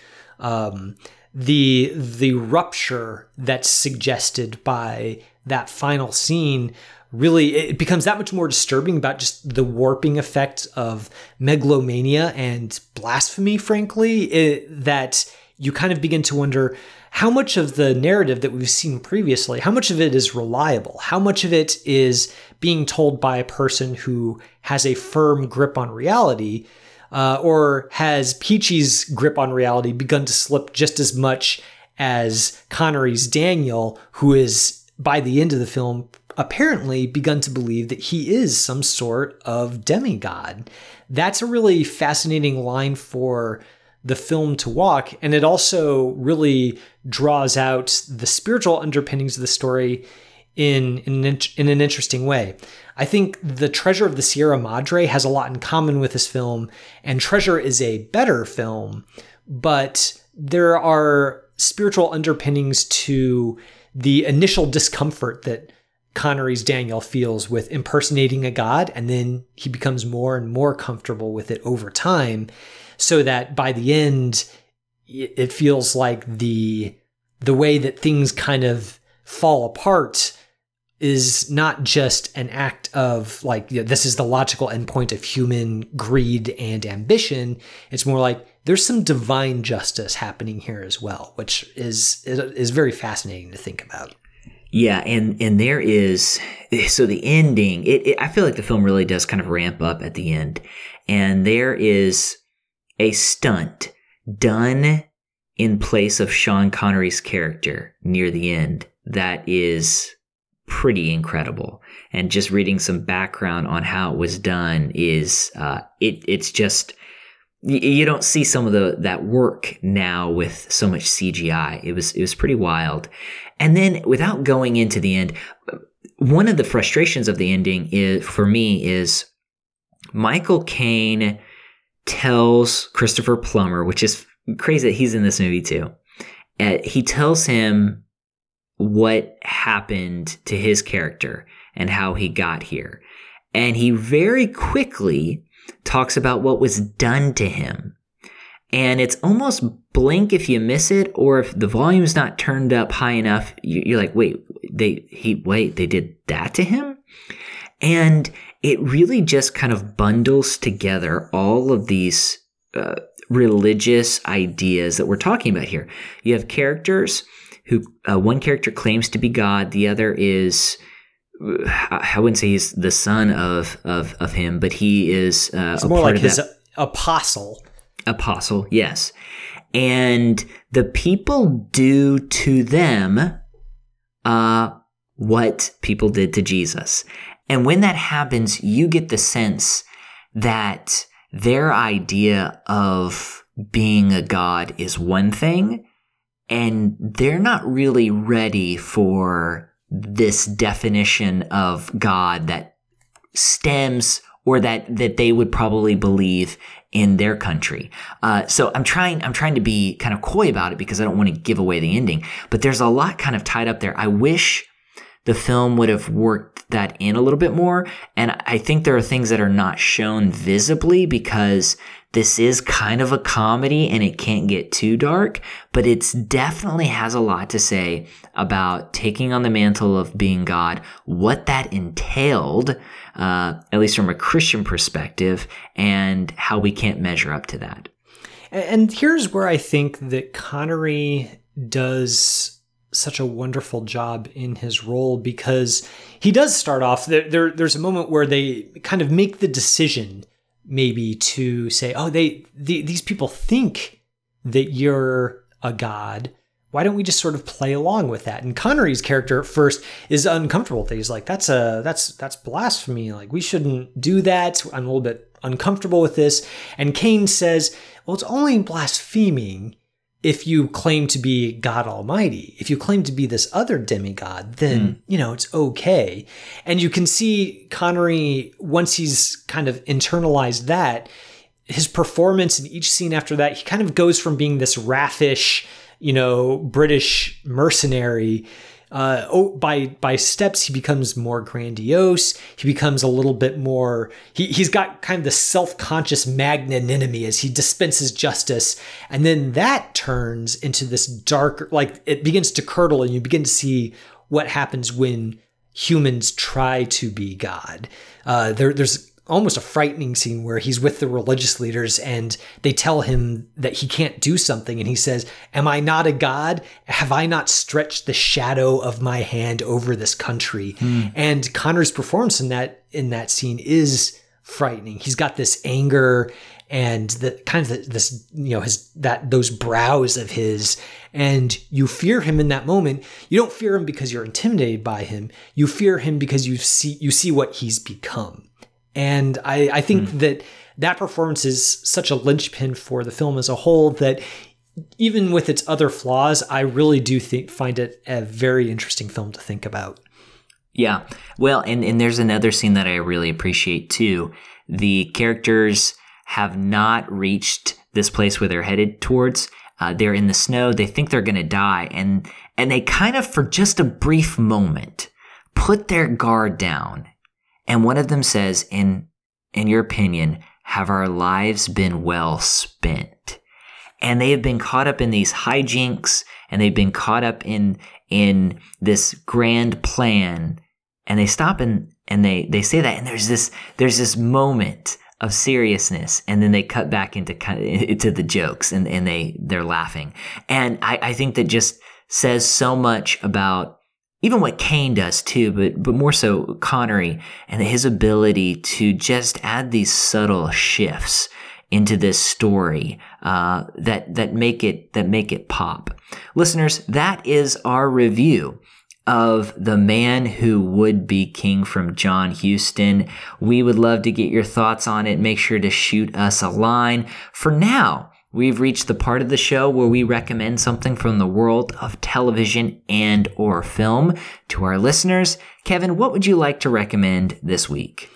S2: um, the the rupture that's suggested by that final scene really it becomes that much more disturbing about just the warping effect of megalomania and blasphemy frankly it, that you kind of begin to wonder how much of the narrative that we've seen previously how much of it is reliable? How much of it is being told by a person who has a firm grip on reality uh, or has Peachy's grip on reality begun to slip just as much as Connery's Daniel, who is by the end of the film apparently begun to believe that he is some sort of demigod? That's a really fascinating line for the film to walk, and it also really draws out the spiritual underpinnings of the story in in in an interesting way. I think The Treasure of the Sierra Madre has a lot in common with this film, and Treasure is a better film, but there are spiritual underpinnings to the initial discomfort that Connery's Daniel feels with impersonating a god, and then he becomes more and more comfortable with it over time, so that by the end, it feels like the the way that things kind of fall apart is not just an act of like you know, this is the logical endpoint of human greed and ambition. It's more like there's some divine justice happening here as well which is is very fascinating to think about.
S1: Yeah and and there is so the ending it, it i feel like the film really does kind of ramp up at the end. And there is a stunt done in place of sean connery's character near the end that is pretty incredible. And just reading some background on how it was done is uh, it it's just you don't see some of the that work now with so much CGI. It was it was pretty wild. And then without going into the end, one of the frustrations of the ending is for me is Michael Caine tells Christopher Plummer, which is crazy that he's in this movie too. Uh, he tells him what happened to his character and how he got here. And he very quickly talks about what was done to him. And it's almost blink if you miss it, or if the volume's not turned up high enough, you're like, wait, they, he, wait, they did that to him? And it really just kind of bundles together all of these uh, religious ideas that we're talking about here. You have characters who, uh, one character claims to be God, the other is, I wouldn't say he's the son of of, of him, but he is uh,
S2: it's more like his that. apostle.
S1: Apostle, yes. And the people do to them uh, what people did to Jesus. And when that happens, you get the sense that their idea of being a god is one thing, and they're not really ready for this definition of God that stems or that that they would probably believe in their country. Uh, so I'm trying I'm trying to be kind of coy about it because I don't want to give away the ending. But there's a lot kind of tied up there. I wish the film would have worked that in a little bit more. And I think there are things that are not shown visibly because this is kind of a comedy and it can't get too dark, but it definitely has a lot to say about taking on the mantle of being God, what that entailed, uh, at least from a Christian perspective, and how we can't measure up to that.
S2: And here's where I think that Connery does such a wonderful job in his role because he does start off there, there there's a moment where they kind of make the decision maybe to say, oh, they, the, these people think that you're a god. Why don't we just sort of play along with that? And Connery's character at first is uncomfortable with it. He's like, that's a that's that's blasphemy. Like we shouldn't do that. I'm a little bit uncomfortable with this. And Caine says, well, it's only blaspheming if you claim to be God Almighty, if you claim to be this other demigod, then, mm. you know, it's okay. And you can see Connery, once he's kind of internalized that, his performance in each scene after that, he kind of goes from being this raffish, you know, British mercenary uh, oh, by by steps he becomes more grandiose. He becomes a little bit more. He he's got kind of the self conscious magnanimity as he dispenses justice, and then that turns into this dark. Like it begins to curdle, and you begin to see what happens when humans try to be God. Uh, there, there's almost a frightening scene where he's with the religious leaders and they tell him that he can't do something. And he says am i not a god? Have i not stretched the shadow of my hand over this country? Mm. and Connery's performance in that in that scene is frightening. He's got this anger and the kind of the, this you know his that those brows of his. And you fear him in that moment. You don't fear him because you're intimidated by him. You fear him because you see you see what he's become and I, I think mm. that that performance is such a linchpin for the film as a whole that even with its other flaws, I really do think find it a very interesting film to think about.
S1: Yeah. Well, and, and there's another scene that I really appreciate too. The characters have not reached this place where they're headed towards. Uh, they're in the snow. They think they're going to die. And, and they kind of, for just a brief moment, put their guard down and one of them says, in, in your opinion, have our lives been well spent? And they have been caught up in these hijinks and they've been caught up in, in this grand plan. And they stop and, and they, they say that. And there's this, there's this moment of seriousness and then they cut back into into the jokes and, and they they're laughing and I, I think that just says so much about even what Caine does too, but but more so Connery and his ability to just add these subtle shifts into this story uh, that that make it that make it pop. Listeners, that is our review of The Man Who Would Be King from John Huston. We would love to get your thoughts on it. Make sure to shoot us a line. For now, We've reached the part of the show where we recommend something from the world of television and or film to our listeners. Kevin, what would you like to recommend this week?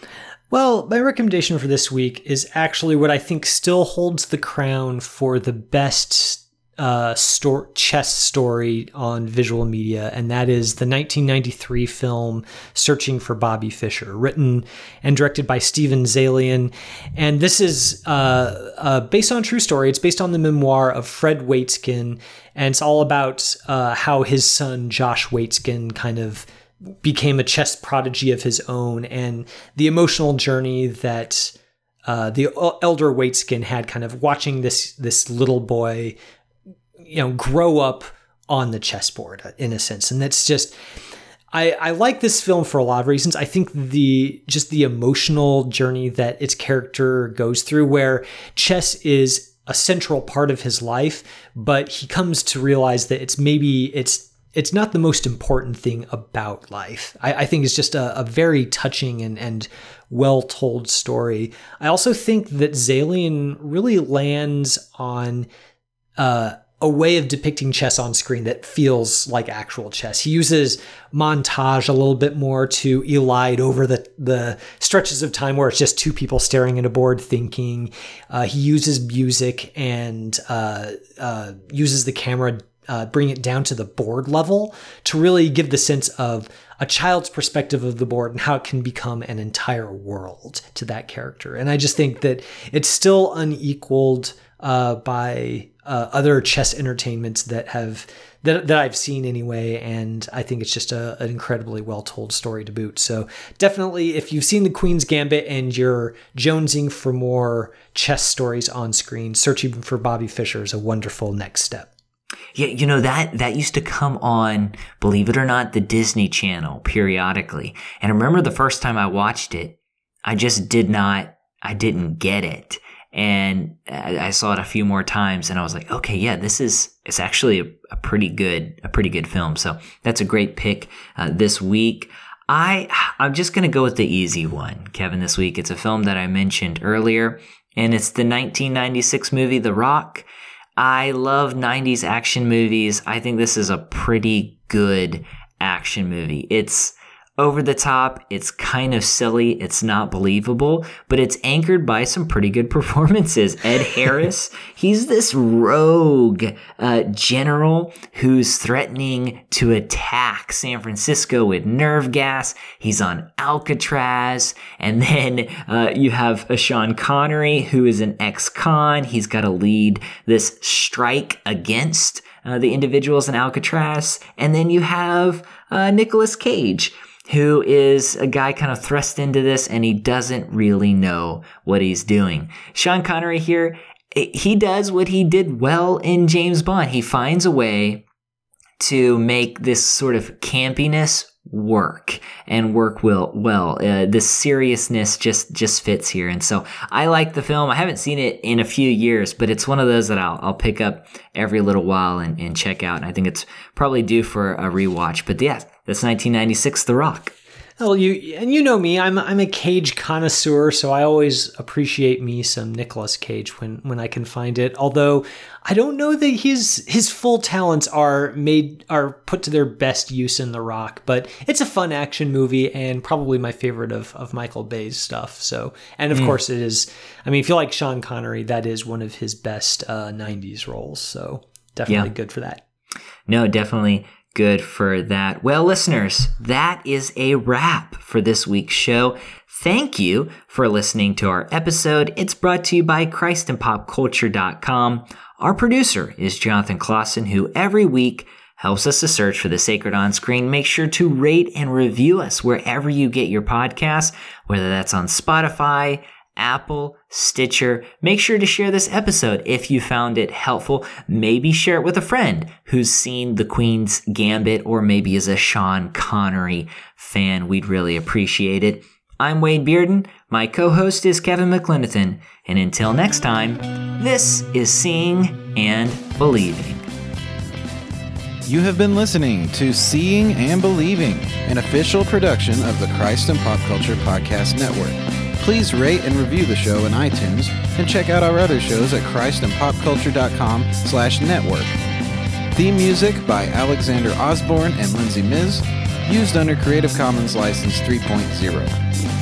S2: Well, my recommendation for this week is actually what I think still holds the crown for the best uh, store, chess story on visual media, and that is the 1993 film Searching for Bobby Fischer, written and directed by Steven Zaillian. And this is uh, uh, based on a true story. It's based on the memoir of Fred Waitzkin, and it's all about uh, how his son, Josh Waitzkin, kind of became a chess prodigy of his own and the emotional journey that. Uh, the elder Waitzkin had kind of watching this this little boy you know grow up on the chessboard uh, in a sense and that's just I, I like this film for a lot of reasons. I think the just the emotional journey that its character goes through, where chess is a central part of his life, but he comes to realize that it's maybe it's it's not the most important thing about life. I, I think it's just a, a, very touching and, and well told story. I also think that Zaillian really lands on uh, a way of depicting chess on screen that feels like actual chess. He uses montage a little bit more to elide over the, the stretches of time where it's just two people staring at a board thinking. Uh, he uses music and uh, uh, uses the camera, uh, bring it down to the board level to really give the sense of a child's perspective of the board and how it can become an entire world to that character. And I just think that it's still unequaled uh, by uh, other chess entertainments that have that, that I've seen anyway, and I think it's just a, an incredibly well told story to boot. So definitely, if you've seen the Queen's Gambit and you're jonesing for more chess stories on screen, searching for Bobby Fischer is a wonderful next step.
S1: Yeah, you know that that used to come on, believe it or not, the Disney Channel periodically. And I remember the first time I watched it, I just did not, I didn't get it and I saw it a few more times and I was like, okay, yeah, this is it's actually a, a pretty good a pretty good film. So that's a great pick uh, this week. I I'm just gonna go with the easy one, Kevin. This week, it's a film that I mentioned earlier, and it's the 1996 movie The Rock. I love 90s action movies. I think this is a pretty good action movie. It's over the top. It's kind of silly. It's not believable, but it's anchored by some pretty good performances. Ed Harris, he's this rogue uh, general who's threatening to attack San Francisco with nerve gas. He's on Alcatraz. And then uh, you have a Sean Connery, who is an ex con. He's got to lead this strike against uh, the individuals in Alcatraz. And then you have uh, Nicolas Cage who is a guy kind of thrust into this and he doesn't really know what he's doing. Sean Connery here, he does what he did well in James Bond. He finds a way to make this sort of campiness work and work well well uh, the seriousness just just fits here and so i like the film i haven't seen it in a few years but it's one of those that i'll, I'll pick up every little while and, and check out and i think it's probably due for a rewatch but yeah that's 1996 the rock
S2: well, you and you know me, I'm I'm a Cage connoisseur, so I always appreciate me some Nicolas Cage when when I can find it. Although I don't know that his his full talents are made are put to their best use in The Rock, but it's a fun action movie and probably my favorite of of Michael Bay's stuff. So, and of mm. course it is. I mean, if you like Sean Connery, that is one of his best uh, '90s roles. So definitely yeah. good for that.
S1: No, definitely good for that. Well, listeners, that is a wrap for this week's show. Thank you for listening to our episode. It's brought to you by ChristandPopCulture.com. Our producer is Jonathan Clausen, who every week helps us to search for the sacred on screen. Make sure to rate and review us wherever you get your podcasts, whether that's on Spotify, Apple, Stitcher. Make sure to share this episode if you found it helpful. Maybe share it with a friend who's seen The Queen's Gambit or maybe is a Sean Connery fan. We'd really appreciate it. I'm Wade Bearden. My co host is Kevin McLenithan. And until next time, this is Seeing and Believing.
S6: You have been listening to Seeing and Believing, an official production of the Christ and Pop Culture Podcast Network. Please rate and review the show in iTunes and check out our other shows at christandpopculture.com slash network. Theme music by Alexander Osborne and Lindsay Miz, used under Creative Commons License 3.0.